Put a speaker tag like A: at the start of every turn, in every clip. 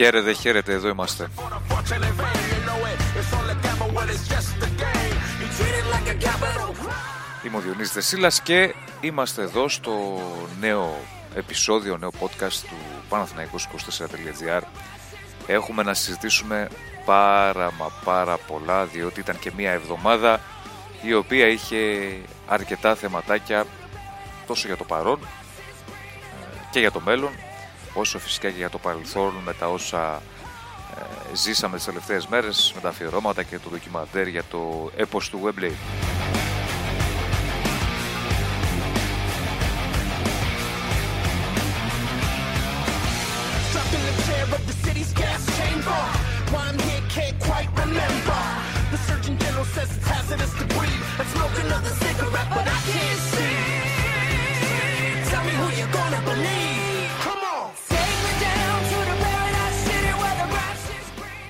A: Χαίρετε, χαίρετε, εδώ είμαστε. Είμαι ο Διονύσης Δεσίλας και είμαστε εδώ στο νέο επεισόδιο, νέο podcast του παναθηναϊκός24.gr Έχουμε να συζητήσουμε πάρα μα πάρα πολλά διότι ήταν και μια εβδομάδα η οποία είχε αρκετά θεματάκια τόσο για το παρόν ε, και για το μέλλον όσο φυσικά και για το παρελθόν με τα όσα ε, ζήσαμε τις τελευταίες μέρες με τα αφιερώματα και το ντοκιμαντέρ για το έπος του Webley.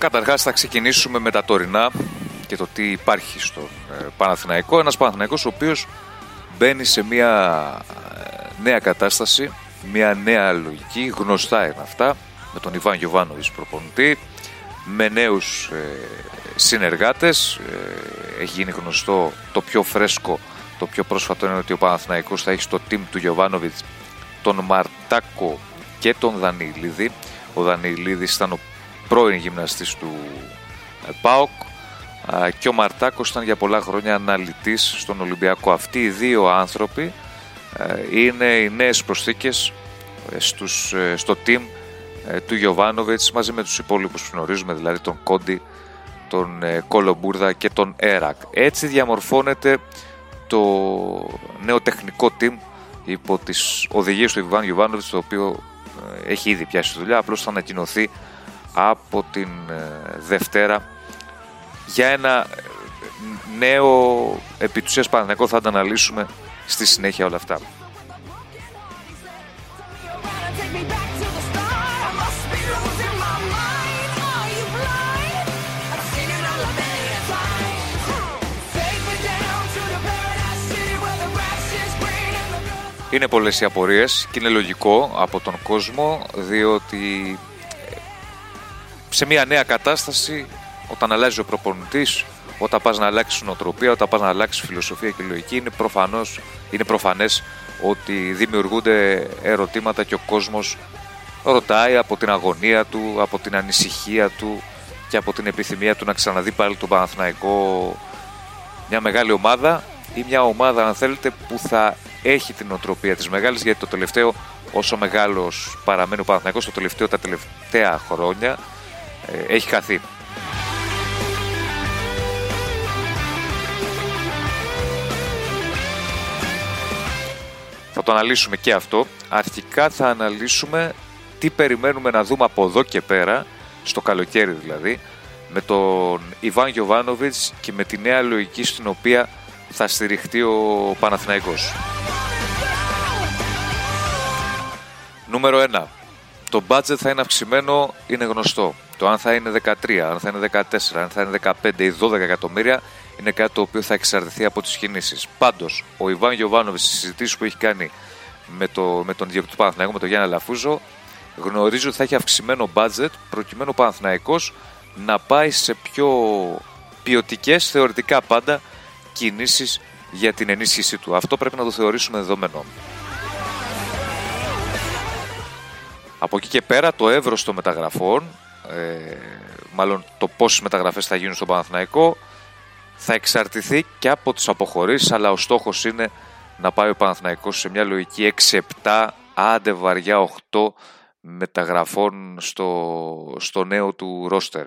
A: Καταρχάς θα ξεκινήσουμε με τα τωρινά και το τι υπάρχει στο ε, Παναθηναϊκό. Ένας Παναθηναϊκός ο οποίος μπαίνει σε μια ε, νέα κατάσταση, μια νέα λογική, γνωστά είναι αυτά, με τον Ιβάν Γιωβάνοβης προπονητή, με νέους ε, συνεργάτες. έχει γίνει γνωστό το πιο φρέσκο, το πιο πρόσφατο είναι ότι ο Παναθηναϊκός θα έχει στο team του Γιωβάνοβιτς τον Μαρτάκο και τον Δανιλίδη. Ο Δανιλίδης ήταν ο πρώην γυμναστής του ε, ΠΑΟΚ και ο Μαρτάκος ήταν για πολλά χρόνια αναλυτής στον Ολυμπιακό. Αυτοί οι δύο άνθρωποι ε, είναι οι νέες προσθήκες ε, στους, στο team του Γιωβάνοβιτς μαζί με τους υπόλοιπους που γνωρίζουμε, δηλαδή τον Κόντι, τον Κολομπούρδα και τον Έρακ. Έτσι διαμορφώνεται το νέο τεχνικό team υπό τις οδηγίες του Ιβάν Γιωβάνοβιτς το οποίο έχει ήδη πιάσει δουλειά, απλώς θα ανακοινωθεί από την ε, Δευτέρα για ένα ε, νέο επί του θα τα αναλύσουμε στη συνέχεια όλα αυτά. Είναι πολλές οι απορίες και είναι λογικό από τον κόσμο διότι σε μια νέα κατάσταση όταν αλλάζει ο προπονητής, όταν πας να αλλάξεις νοοτροπία, όταν πας να αλλάξεις φιλοσοφία και λογική, είναι, προφανώς, είναι προφανές ότι δημιουργούνται ερωτήματα και ο κόσμος ρωτάει από την αγωνία του, από την ανησυχία του και από την επιθυμία του να ξαναδεί πάλι τον Παναθηναϊκό. Μια μεγάλη ομάδα ή μια ομάδα αν θέλετε που θα έχει την οτροπία της μεγάλης γιατί το τελευταίο όσο μεγάλος παραμένει ο Παναθηναϊκός το τελευταίο τα τελευταία χρόνια ε, έχει χαθεί. Θα το αναλύσουμε και αυτό. Αρχικά θα αναλύσουμε τι περιμένουμε να δούμε από εδώ και πέρα, στο καλοκαίρι δηλαδή, με τον Ιβάν Γιωβάνοβιτς και με τη νέα λογική στην οποία θα στηριχτεί ο Παναθηναϊκός. Νούμερο 1. Το budget θα είναι αυξημένο, είναι γνωστό. Το αν θα είναι 13, αν θα είναι 14, αν θα είναι 15 ή 12 εκατομμύρια είναι κάτι το οποίο θα εξαρτηθεί από τις κινήσεις. Πάντως, ο Ιβάν Γιοβάνοβι στις συζητήσεις που έχει κάνει με, το, με τον ιδιοκτήτη του Παναθηναϊκού, με τον Γιάννη Λαφούζο, γνωρίζει ότι θα έχει αυξημένο budget προκειμένου ο Παναθηναϊκός να πάει σε πιο ποιοτικές, θεωρητικά πάντα, κινήσεις για την ενίσχυσή του. Αυτό πρέπει να το θεωρήσουμε δεδομένο. Από εκεί και πέρα το εύρος των μεταγραφών ε, μάλλον το πόσες μεταγραφές θα γίνουν στο Παναθηναϊκό θα εξαρτηθεί και από τις αποχωρήσεις αλλά ο στόχος είναι να πάει ο Παναθηναϊκός σε μια λογική 6-7 άντε βαριά 8 μεταγραφών στο, στο νέο του ρόστερ.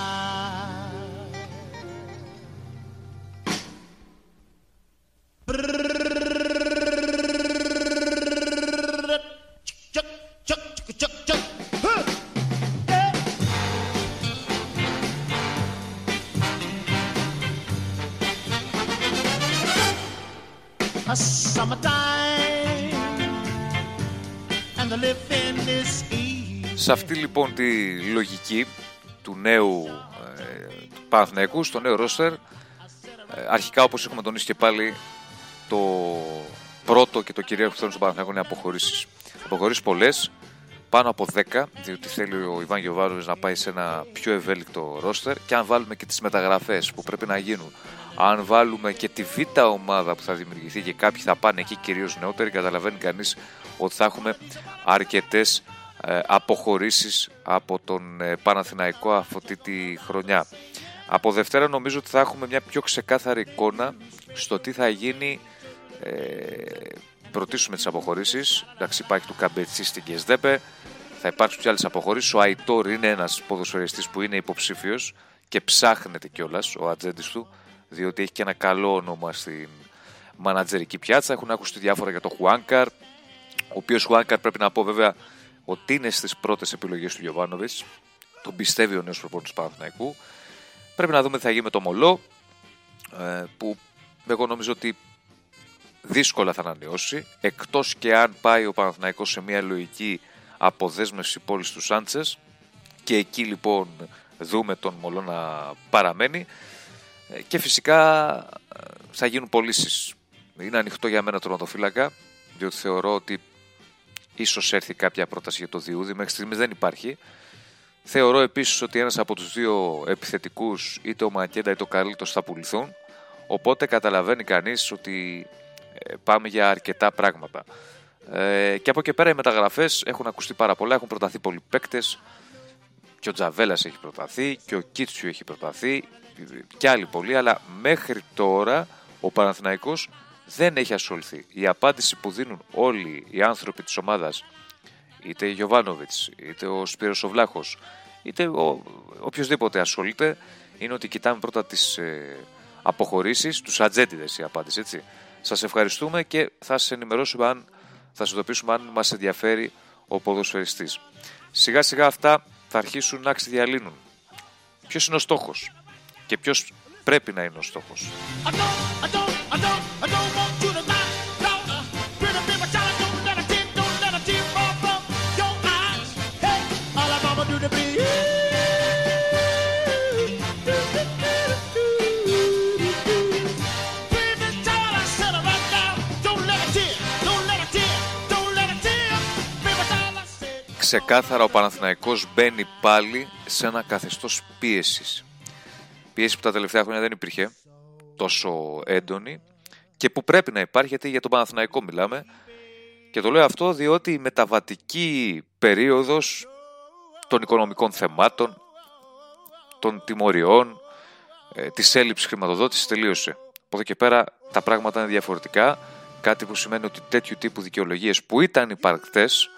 A: Σε αυτή λοιπόν τη λογική του νέου ε, Παναθηναϊκού, στο νέο ρόστερ, ε, αρχικά όπως έχουμε τονίσει και πάλι, το πρώτο και το κυρίαρχο θέμα στον Παναθηναϊκό είναι αποχωρήσεις. Αποχωρήσεις πολλές, πάνω από 10, διότι θέλει ο Ιβάν Γιωβάροβης να πάει σε ένα πιο ευέλικτο ρόστερ και αν βάλουμε και τις μεταγραφές που πρέπει να γίνουν, αν βάλουμε και τη β' ομάδα που θα δημιουργηθεί και κάποιοι θα πάνε εκεί κυρίως νεότεροι, καταλαβαίνει κανείς ότι θα έχουμε αρκετές ε, αποχωρήσεις από τον ε, Παναθηναϊκό αυτή τη χρονιά. Από Δευτέρα νομίζω ότι θα έχουμε μια πιο ξεκάθαρη εικόνα στο τι θα γίνει ε, πρωτήσουμε τις αποχωρήσεις. Εντάξει υπάρχει του Καμπετσί στην Κεσδέπε, θα υπάρξουν και άλλες αποχωρήσεις. Ο Αϊτόρ είναι ένας ποδοσφαιριστής που είναι υποψήφιος και ψάχνεται κιόλας ο ατζέντης του, διότι έχει και ένα καλό όνομα στην μανατζερική πιάτσα. Έχουν ακουστεί διάφορα για το Χουάνκαρ, ο οποίος Χουάνκαρ πρέπει να πω βέβαια ότι είναι στις πρώτες επιλογές του Γιωβάνοβιτς. Τον πιστεύει ο νέος προπονητής του Παναθηναϊκού. Πρέπει να δούμε τι θα γίνει με το Μολό, ε, που εγώ νομίζω ότι δύσκολα θα ανανεώσει, εκτός και αν πάει ο Παναθηναϊκός σε μια λογική αποδέσμευση πόλης του Σάντσες. Και εκεί λοιπόν δούμε τον Μολό να παραμένει. Ε, και φυσικά ε, θα γίνουν πωλήσεις. Είναι ανοιχτό για μένα το ματοφύλακα, διότι θεωρώ ότι Ίσως έρθει κάποια πρόταση για το Διούδη, μέχρι στιγμής δεν υπάρχει. Θεωρώ επίσης ότι ένας από τους δύο επιθετικούς, είτε ο Μακέντα είτε ο Καρλίτος θα πουληθούν. Οπότε καταλαβαίνει κανείς ότι ε, πάμε για αρκετά πράγματα. Ε, και από εκεί πέρα οι μεταγραφές έχουν ακουστεί πάρα πολλά, έχουν προταθεί πολλοί παίκτες. Και ο Τζαβέλας έχει προταθεί και ο Κίτσιου έχει προταθεί και άλλοι πολλοί, αλλά μέχρι τώρα ο Παναθηναϊκός δεν έχει ασχοληθεί. Η απάντηση που δίνουν όλοι οι άνθρωποι της ομάδας, είτε η Γιωβάνοβιτς, είτε ο Σπύρος ο Βλάχος, είτε ο, οποιοδήποτε ασχολείται, είναι ότι κοιτάμε πρώτα τις ε, αποχωρήσεις, τους ατζέντιδες η απάντηση, έτσι. Σας ευχαριστούμε και θα σας ενημερώσουμε αν, θα σας ειδοποιήσουμε αν μας ενδιαφέρει ο ποδοσφαιριστής. Σιγά σιγά αυτά θα αρχίσουν να ξεδιαλύνουν. Ποιος είναι ο στόχος και ποιος πρέπει να είναι ο στόχος. Ξεκάθαρα ο Παναθηναϊκός μπαίνει πάλι σε ένα καθεστώς πίεσης. Πίεση που τα τελευταία χρόνια δεν υπήρχε τόσο έντονη και που πρέπει να υπάρχει γιατί για τον Παναθηναϊκό μιλάμε και το λέω αυτό διότι η μεταβατική περίοδος των οικονομικών θεμάτων, των τιμωριών, ε, της έλλειψης χρηματοδότησης τελείωσε. Από εδώ και πέρα τα πράγματα είναι διαφορετικά, κάτι που σημαίνει ότι τέτοιου τύπου δικαιολογίες που ήταν υπαρκτές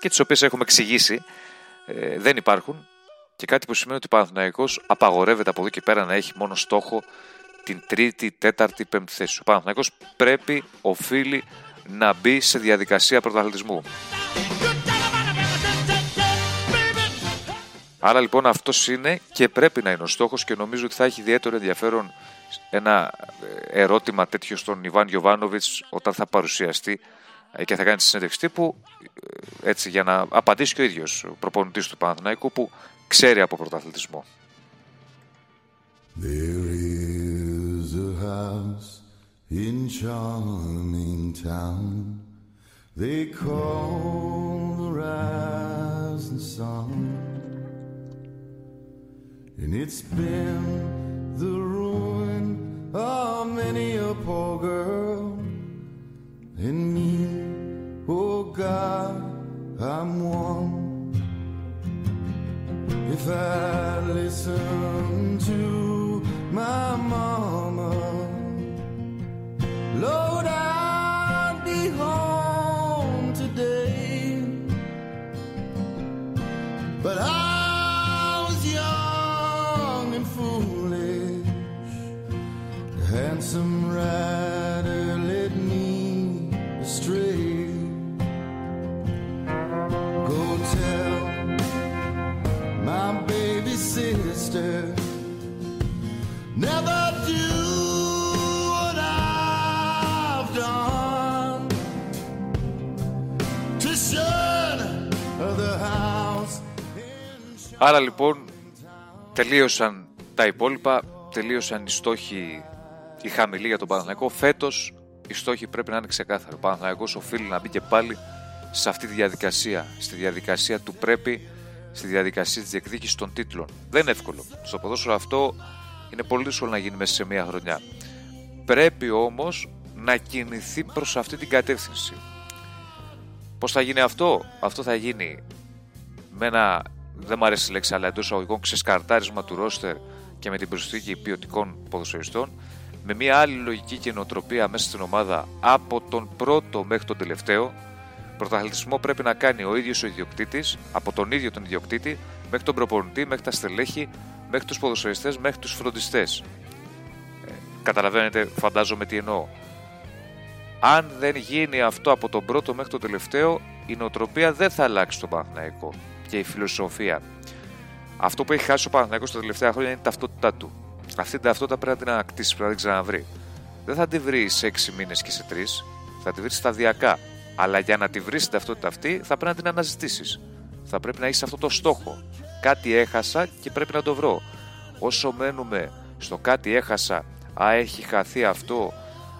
A: και τις οποίες έχουμε εξηγήσει ε, δεν υπάρχουν και κάτι που σημαίνει ότι ο Παναθηναϊκός απαγορεύεται από εδώ και πέρα να έχει μόνο στόχο την τρίτη, τέταρτη, πέμπτη θέση. Ο Παναθηναϊκός πρέπει, οφείλει να μπει σε διαδικασία πρωταθλητισμού. Άρα λοιπόν αυτός είναι και πρέπει να είναι ο στόχος και νομίζω ότι θα έχει ιδιαίτερο ενδιαφέρον ένα ε, ερώτημα τέτοιο στον Ιβάν Γιωβάνοβιτς όταν θα παρουσιαστεί ε, και θα κάνει τη συνέντευξη τύπου ε, έτσι για να απαντήσει και ο ίδιος ο προπονητής του Παναθηναϊκού που ξέρει από πρωταθλητισμό. There is a house in charming town They call the rising sun And it's been the ruin of many a poor I'm one if I listen to my mama, Lord, I'd be home today. But I was young and foolish, the handsome rider led me astray. Άρα λοιπόν τελείωσαν τα υπόλοιπα, τελείωσαν οι στόχοι οι χαμηλοί για τον Παναθηναϊκό. Φέτος οι στόχοι πρέπει να είναι ξεκάθαροι. Ο Παναθηναϊκός οφείλει να μπει και πάλι σε αυτή τη διαδικασία, στη διαδικασία του πρέπει, στη διαδικασία της διεκδίκησης των τίτλων. Δεν είναι εύκολο. Στο ποδόσφαιρο αυτό είναι πολύ δύσκολο να γίνει μέσα σε μία χρονιά. Πρέπει όμως να κινηθεί προς αυτή την κατεύθυνση. Πώς θα γίνει αυτό; Αυτό θα γίνει με ένα, δεν μου αρέσει η λέξη, αλλά εντός αγωγικών ξεσκαρτάρισμα του ρόστερ και με την προσθήκη ποιοτικών ποδοσφαιριστών, με μια άλλη λογική και νοοτροπία μέσα στην ομάδα από τον πρώτο μέχρι τον τελευταίο. Πρωταθλητισμό πρέπει να κάνει ο ίδιος ο ιδιοκτήτης, από τον ίδιο τον ιδιοκτήτη, μέχρι τον προπονητή, μέχρι τα στελέχη, μέχρι τους ποδοσφαιριστές, μέχρι τους φροντιστές. Ε, καταλαβαίνετε, φαντάζομαι τι εννοώ. Αν δεν γίνει αυτό από τον πρώτο μέχρι τον τελευταίο, η νοοτροπία δεν θα αλλάξει τον Παναθηναϊκό και η φιλοσοφία. Αυτό που έχει χάσει ο Παναθηναϊκός τα τελευταία χρόνια είναι η ταυτότητά του. Αυτή την ταυτότητα πρέπει να την ανακτήσει, πρέπει να την ξαναβρει. Δεν θα τη βρεις σε 6 μήνες και σε 3, θα τη βρεις σταδιακά. Αλλά για να τη βρεις την ταυτότητα αυτή, θα πρέπει να την αναζητήσεις. Θα πρέπει να έχεις αυτό το στόχο. Κάτι έχασα και πρέπει να το βρω. Όσο μένουμε στο κάτι έχασα, α έχει χαθεί αυτό,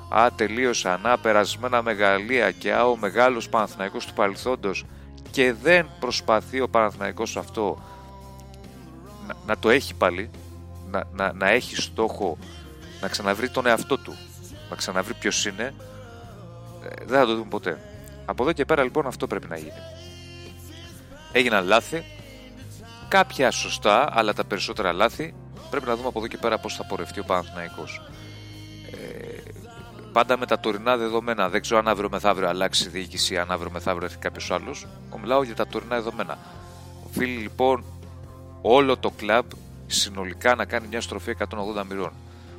A: α τελείωσα, να περασμένα μεγαλεία και α ο μεγάλος Παναθηναϊκός του παρελθόντος και δεν προσπαθεί ο Παναθηναϊκός αυτό να, να το έχει πάλι, να, να, να έχει στόχο να ξαναβρει τον εαυτό του, να ξαναβρει ποιος είναι, ε, δεν θα το δούμε ποτέ. Από εδώ και πέρα λοιπόν αυτό πρέπει να γίνει. Έγιναν λάθη, κάποια σωστά, αλλά τα περισσότερα λάθη πρέπει να δούμε από εδώ και πέρα πώς θα πορευτεί ο Παναθηναϊκός. Ε, πάντα με τα τωρινά δεδομένα. Δεν ξέρω αν αύριο μεθαύριο αλλάξει η διοίκηση, αν αύριο μεθαύριο έρθει κάποιος άλλος. Μιλάω για τα τωρινά δεδομένα. Οφείλει λοιπόν όλο το κλαμπ συνολικά να κάνει μια στροφή 180 μοιρών.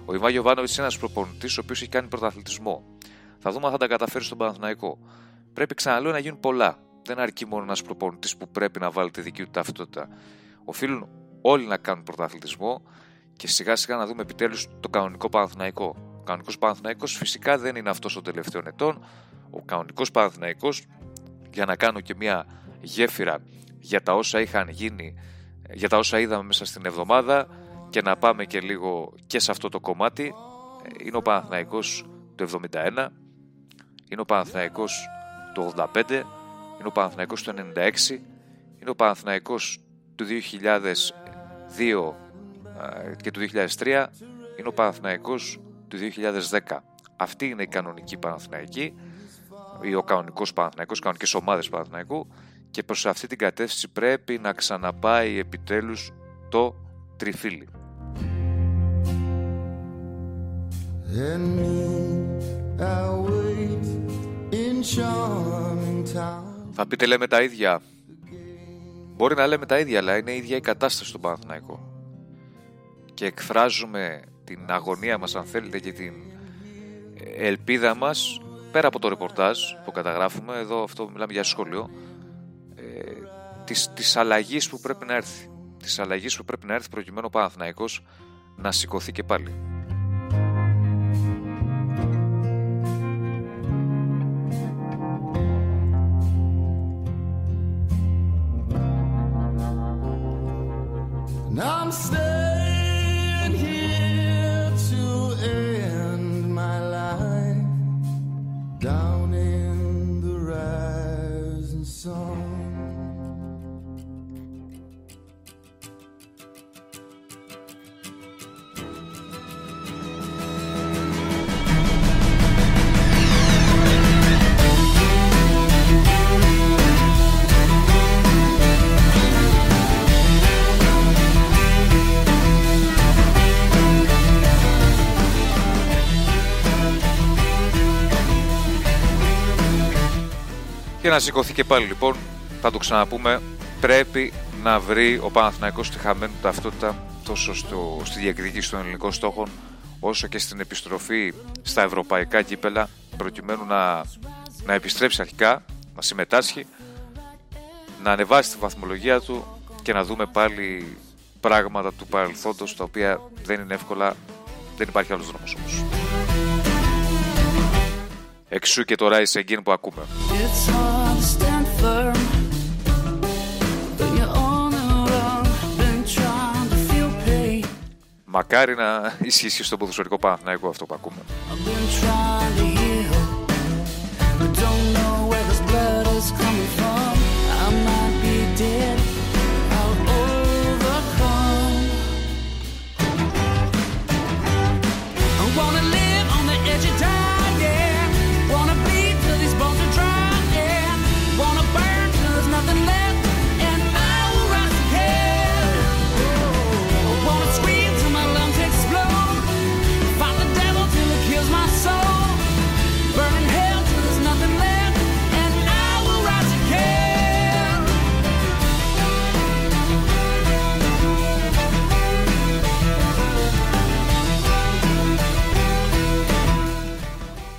A: Ο Ιβάν Γιοβάνοβιτ είναι ένας προπονητής ο οποίος έχει κάνει πρωταθλητισμό. Θα δούμε αν θα τα καταφέρει στον Παναθηναϊκό. Πρέπει ξαναλέω να γίνουν πολλά. Δεν αρκεί μόνο ένας προπονητής που πρέπει να βάλει τη δική του ταυτότητα. Οφείλουν όλοι να κάνουν πρωταθλητισμό και σιγά σιγά να δούμε επιτέλους το κανονικό Παναθηναϊκό. Ο κανονικός Παναθηναϊκός φυσικά δεν είναι αυτός των τελευταίων ετών. Ο κανονικός Παναθηναϊκός, για να κάνω και μια γέφυρα για τα όσα είχαν γίνει για τα όσα είδαμε μέσα στην εβδομάδα και να πάμε και λίγο και σε αυτό το κομμάτι είναι ο Παναθηναϊκός του 71 είναι ο Παναθηναϊκός του 85 είναι ο Παναθηναϊκός του 96 είναι ο Παναθηναϊκός του 2002 και του 2003 είναι ο Παναθηναϊκός του 2010 αυτή είναι η κανονική Παναθηναϊκή ή ο κανονικός Παναθηναϊκός, κανονικές ομάδες Παναθηναϊκού και προς αυτή την κατεύθυνση πρέπει να ξαναπάει επιτέλους το τριφύλι. Θα πείτε λέμε τα ίδια. Μπορεί να λέμε τα ίδια, αλλά είναι η ίδια η κατάσταση του Παναθηναϊκού. Και εκφράζουμε την αγωνία μας, αν θέλετε, και την ελπίδα μας, πέρα από το ρεπορτάζ που καταγράφουμε, εδώ αυτό μιλάμε για σχόλιο, της, της αλλαγής που πρέπει να έρθει. Της αλλαγής που πρέπει να έρθει προκειμένου ο Παναθηναϊκός να σηκωθεί και πάλι. Και να σηκωθεί και πάλι λοιπόν, θα το ξαναπούμε, πρέπει να βρει ο Παναθηναϊκός στη χαμένη ταυτότητα τόσο στο, στη διεκδίκηση των ελληνικών στόχων όσο και στην επιστροφή στα ευρωπαϊκά κύπελα προκειμένου να, να επιστρέψει αρχικά, να συμμετάσχει, να ανεβάσει τη βαθμολογία του και να δούμε πάλι πράγματα του παρελθόντος τα οποία δεν είναι εύκολα, δεν υπάρχει άλλος δρόμος όμως. Εξού και το Rise Again που ακούμε. Μακάρι να ισχύσει στον ποδοσφαιρικό Παναθηναϊκό αυτό που ακούμε.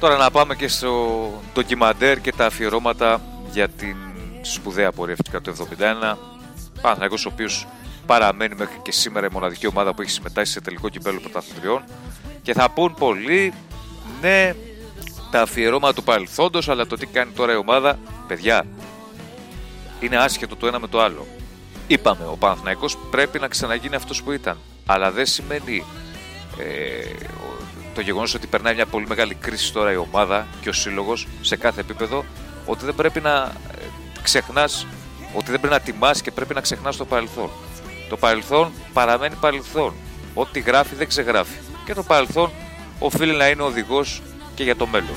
A: Τώρα να πάμε και στο ντοκιμαντέρ και τα αφιερώματα για την σπουδαία πορεύτηκα του 71. Παναθηναϊκός ο οποίος παραμένει μέχρι και σήμερα η μοναδική ομάδα που έχει συμμετάσχει σε τελικό κυπέλο πρωταθλητριών και θα πούν πολλοί ναι τα αφιερώματα του παρελθόντος αλλά το τι κάνει τώρα η ομάδα παιδιά είναι άσχετο το ένα με το άλλο είπαμε ο Παναθηναϊκός πρέπει να ξαναγίνει αυτός που ήταν αλλά δεν σημαίνει ε, το γεγονός ότι περνάει μια πολύ μεγάλη κρίση τώρα η ομάδα και ο σύλλογος σε κάθε επίπεδο, ότι δεν πρέπει να ε, ξεχνάς, ότι δεν πρέπει να τιμάς και πρέπει να ξεχνάς το παρελθόν. Το παρελθόν παραμένει παρελθόν. Ό,τι γράφει δεν ξεγράφει. Και το παρελθόν οφείλει να είναι οδηγός και για το μέλλον.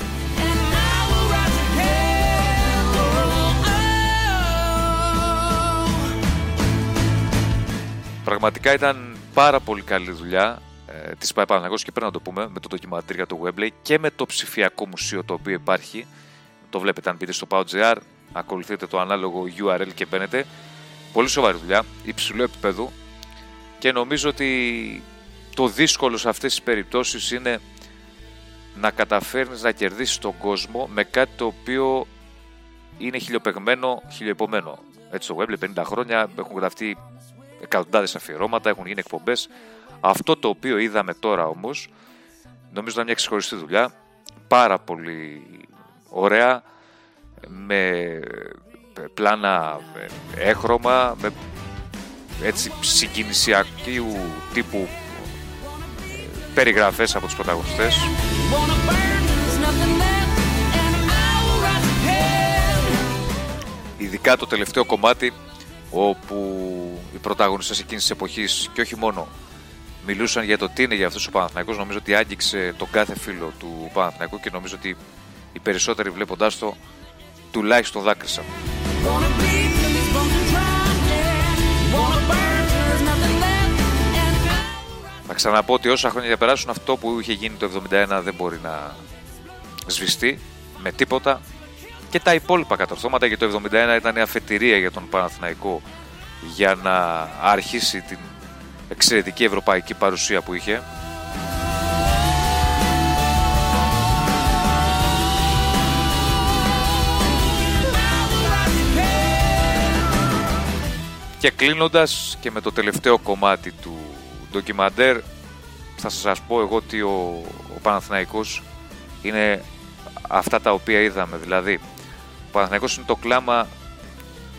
A: Πραγματικά ήταν πάρα πολύ καλή δουλειά ε, της ΠΑΕ και πρέπει να το πούμε με το ντοκιμαντήρ για το Webley και με το ψηφιακό μουσείο το οποίο υπάρχει. Το βλέπετε αν μπείτε στο PAO.gr, ακολουθείτε το ανάλογο URL και μπαίνετε. Πολύ σοβαρή δουλειά, υψηλό επίπεδο και νομίζω ότι το δύσκολο σε αυτές τις περιπτώσεις είναι να καταφέρνεις να κερδίσεις τον κόσμο με κάτι το οποίο είναι χιλιοπεγμένο, χιλιοεπομένο. Έτσι το Webley 50 χρόνια έχουν γραφτεί εκατοντάδες αφιερώματα, έχουν γίνει εκπομπές αυτό το οποίο είδαμε τώρα όμως, νομίζω να μια ξεχωριστή δουλειά, πάρα πολύ ωραία, με πλάνα έχρωμα, με έτσι συγκινησιακού τύπου περιγραφές από τους πρωταγωνιστές. Ειδικά το τελευταίο κομμάτι όπου οι πρωταγωνιστές εκείνης της εποχής και όχι μόνο μιλούσαν για το τι είναι για αυτούς ο Παναθηναϊκός. Νομίζω ότι άγγιξε τον κάθε φίλο του Παναθηναϊκού και νομίζω ότι οι περισσότεροι βλέποντάς το τουλάχιστον δάκρυσαν. Θα ξαναπώ ότι όσα χρόνια διαπεράσουν αυτό που είχε γίνει το 71 δεν μπορεί να σβηστεί με τίποτα. Και τα υπόλοιπα κατορθώματα για το 71 ήταν η αφετηρία για τον Παναθηναϊκό για να αρχίσει την εξαιρετική ευρωπαϊκή παρουσία που είχε. Και κλείνοντας και με το τελευταίο κομμάτι του ντοκιμαντέρ θα σας πω εγώ ότι ο, ο Παναθηναϊκός είναι αυτά τα οποία είδαμε δηλαδή ο Παναθηναϊκός είναι το κλάμα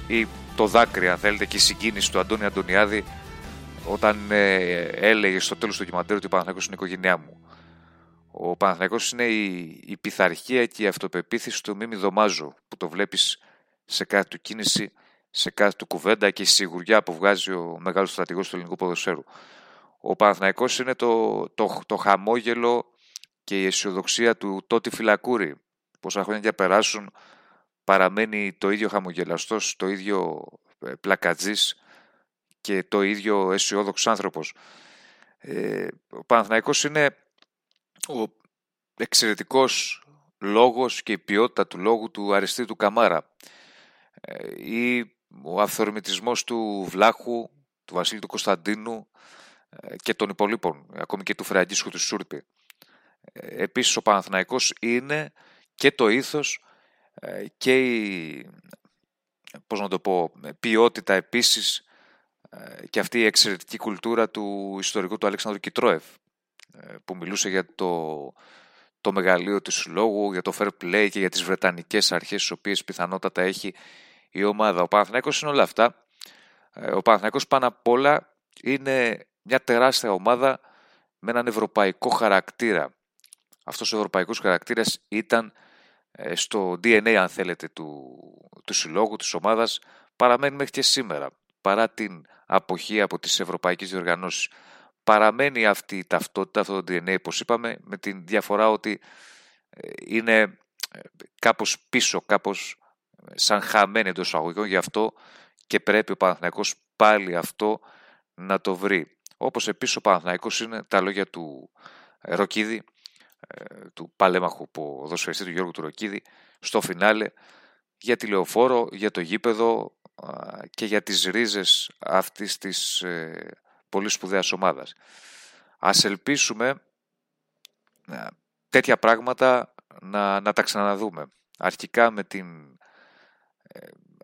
A: ή το δάκρυ αν θέλετε και η συγκίνηση του Αντώνη Αντωνιάδη όταν ε, έλεγε στο τέλος του ντοκιμαντέρ ότι ο Παναθηναϊκός είναι η οικογένειά μου. Ο Παναθηναϊκός είναι η, η πειθαρχία και η αυτοπεποίθηση του μη δωμάζω που το βλέπεις σε κάθε του κίνηση, σε κάθε του κουβέντα και η σιγουριά που βγάζει ο μεγάλος στρατηγός του ελληνικού ποδοσφαίρου. Ο Παναθηναϊκός είναι το, το, το χαμόγελο και η αισιοδοξία του τότε φυλακούρη. Πόσα χρόνια για περάσουν παραμένει το ίδιο χαμογελαστός, το ίδιο ε, πλακατζής και το ίδιο αισιόδοξος άνθρωπος. Ε, ο Παναθηναϊκός είναι ο εξαιρετικός λόγος και η ποιότητα του λόγου του Αριστείου Καμάρα ε, ή ο αυθορμητισμός του Βλάχου, του Βασίλη του Κωνσταντίνου ε, και των υπολείπων, ακόμη και του Φραγκίσκου του Σούρπη. Ε, επίσης ο Παναθηναϊκός είναι και το ήθος και η πώς να το πω, ποιότητα επίσης ε, και αυτή η εξαιρετική κουλτούρα του ιστορικού του Αλέξανδρου Κιτρόεφ ε, που μιλούσε για το, το μεγαλείο του συλλόγου, για το fair play και για τις βρετανικές αρχές τις οποίες πιθανότατα έχει η ομάδα. Ο Παναθηναϊκός είναι όλα αυτά. Ε, ο Παναθηναϊκός πάνω απ' όλα είναι μια τεράστια ομάδα με έναν ευρωπαϊκό χαρακτήρα. Αυτός ο ευρωπαϊκός χαρακτήρας ήταν ε, στο DNA αν θέλετε του, του συλλόγου, της ομάδας παραμένει μέχρι και σήμερα παρά την αποχή από τις ευρωπαϊκές διοργανώσεις. Παραμένει αυτή η ταυτότητα, αυτό το DNA όπως είπαμε με την διαφορά ότι ε, είναι ε, κάπως πίσω, κάπως σαν χαμένη εντός αγωγικών γι' αυτό και πρέπει ο Παναθηναϊκός πάλι αυτό να το βρει. Όπως επίσης ο Παναθηναϊκός είναι τα λόγια του Ροκίδη ε, του παλέμαχου ποδοσφαιριστή του Γιώργου του Ροκίδη στο φινάλε για τη λεωφόρο, για το γήπεδο και για τις ρίζες αυτής της ε, πολύ σπουδαίας ομάδας. Ας ελπίσουμε ε, τέτοια πράγματα να, να τα ξαναδούμε. Αρχικά με την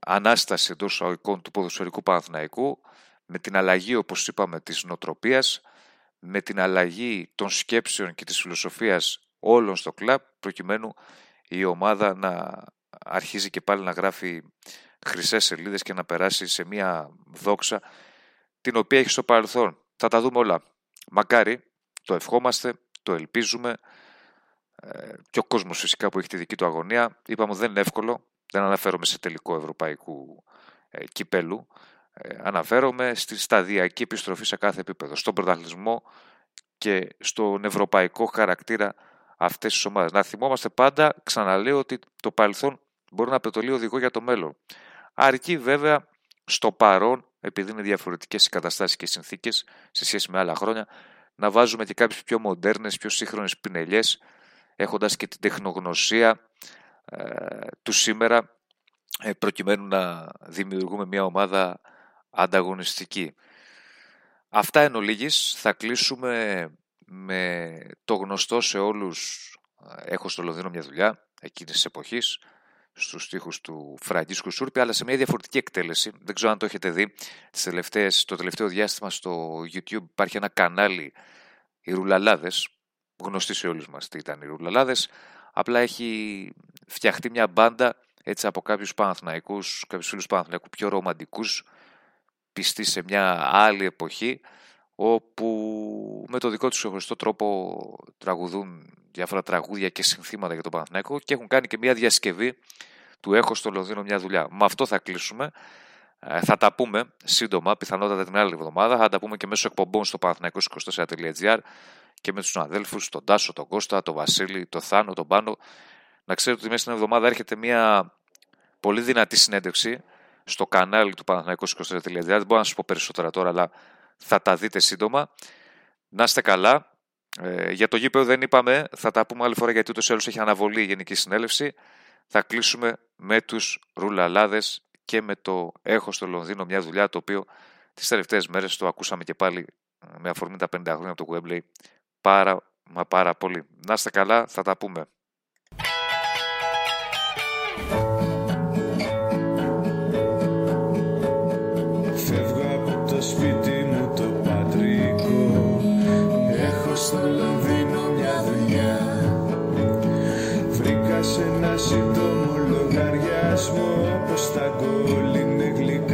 A: ανάσταση εντός του ποδοσφαιρικού Παναθηναϊκού, με την αλλαγή όπως είπαμε της νοοτροπίας, με την αλλαγή των σκέψεων και της φιλοσοφίας όλων στο κλαμπ προκειμένου η ομάδα να αρχίζει και πάλι να γράφει χρυσές σελίδες και να περάσει σε μια δόξα την οποία έχει στο παρελθόν. Θα τα δούμε όλα. Μακάρι, το ευχόμαστε, το ελπίζουμε ε, και ο κόσμος φυσικά που έχει τη δική του αγωνία. Είπαμε δεν είναι εύκολο, δεν αναφέρομαι σε τελικό ευρωπαϊκού ε, κυπέλου. Ε, αναφέρομαι στη σταδιακή επιστροφή σε κάθε επίπεδο, στον πρωταθλητισμό και στον ευρωπαϊκό χαρακτήρα αυτές τις ομάδες. Να θυμόμαστε πάντα, ξαναλέω, ότι το παρελθόν μπορεί να πετολεί οδηγό για το μέλλον. Αρκεί βέβαια στο παρόν, επειδή είναι διαφορετικές οι καταστάσεις και οι συνθήκες σε σχέση με άλλα χρόνια, να βάζουμε και κάποιες πιο μοντέρνες, πιο σύγχρονες πινελιές, έχοντας και την τεχνογνωσία ε, του σήμερα, ε, προκειμένου να δημιουργούμε μια ομάδα ανταγωνιστική. Αυτά εν ολίγης, θα κλείσουμε με το γνωστό σε όλους «Έχω στο Λονδίνο μια δουλειά» εκείνης της εποχής, στους στίχους του Φραγκίσκου Σούρπη, αλλά σε μια διαφορετική εκτέλεση. Δεν ξέρω αν το έχετε δει. Τις τελευταίες, το τελευταίο διάστημα στο YouTube υπάρχει ένα κανάλι «Οι Ρουλαλάδες», γνωστοί σε όλους μας τι ήταν οι Ρουλαλάδες, απλά έχει φτιαχτεί μια μπάντα έτσι από κάποιους Παναθηναϊκούς, κάποιους φίλους Παναθηναϊκού πιο ρομαντικούς, πιστοί σε μια άλλη εποχή όπου με το δικό τους ξεχωριστό τρόπο τραγουδούν διάφορα τραγούδια και συνθήματα για τον Παναθηναϊκό και έχουν κάνει και μια διασκευή του «Έχω στο Λονδίνο μια δουλειά». Με αυτό θα κλείσουμε. Ε, θα τα πούμε σύντομα, πιθανότατα την άλλη εβδομάδα. Θα τα πούμε και μέσω εκπομπών στο παναθηναϊκός24.gr και με τους αδέλφους, τον Τάσο, τον Κώστα, τον Βασίλη, τον Θάνο, τον Πάνο. Να ξέρετε ότι μέσα στην εβδομάδα έρχεται μια πολύ δυνατή συνέντευξη στο κανάλι του Παναθηναϊκού24.gr. Δεν μπορώ να σας πω περισσότερα τώρα, αλλά θα τα δείτε σύντομα. Να είστε καλά. Ε, για το γήπεδο δεν είπαμε, θα τα πούμε άλλη φορά γιατί ούτως ή άλλως έχει αναβολή η Γενική Συνέλευση. Θα κλείσουμε με τους ρουλαλάδες και με το «Έχω στο Λονδίνο μια δουλειά» το οποίο τις τελευταίες μέρες το ακούσαμε και πάλι ε, με αφορμή τα 50 χρόνια από το Webley πάρα μα πάρα πολύ. Να είστε καλά, θα τα πούμε.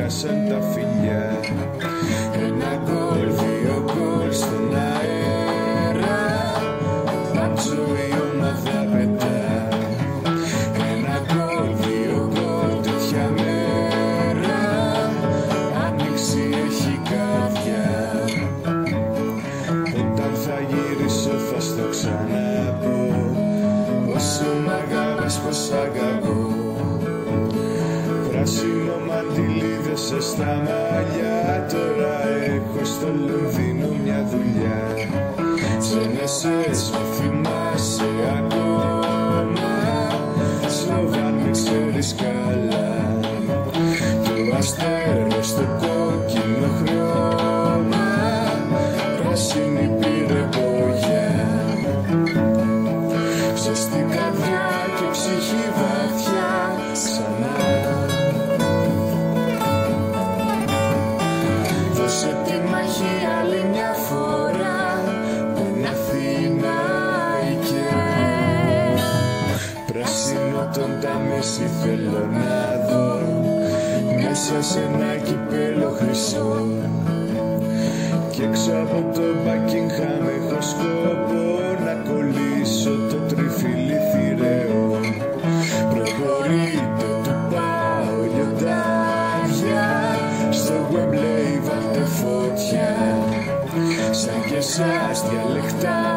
B: Σαν τα φιλιά. Ένα γκολ, δύο γκολ στον αέρα Πάντζω η ομάδα πετά. Ένα γκολ, δύο γκολ τέτοια μέρα Άνοιξη έχει καρδιά. Όταν θα γυρίσω θα στο ξαναπώ. Όσο μ' αγάπης πως αγαπώ Πράσινο μαντιλίδι σε στα μαλλιά. Τώρα έχω στο Λονδίνο μια δουλειά. Τζενεσές με θέλω να δω Μέσα σε ένα κυπέλο χρυσό. Και έξω από το Buckingham έχω σκοπό Να κολλήσω το τριφύλι θηρεό. Προχωρείτε του πάω λιοντάρια. Στο Wembley βάλτε φωτιά. Σαν και σας διαλεκτά.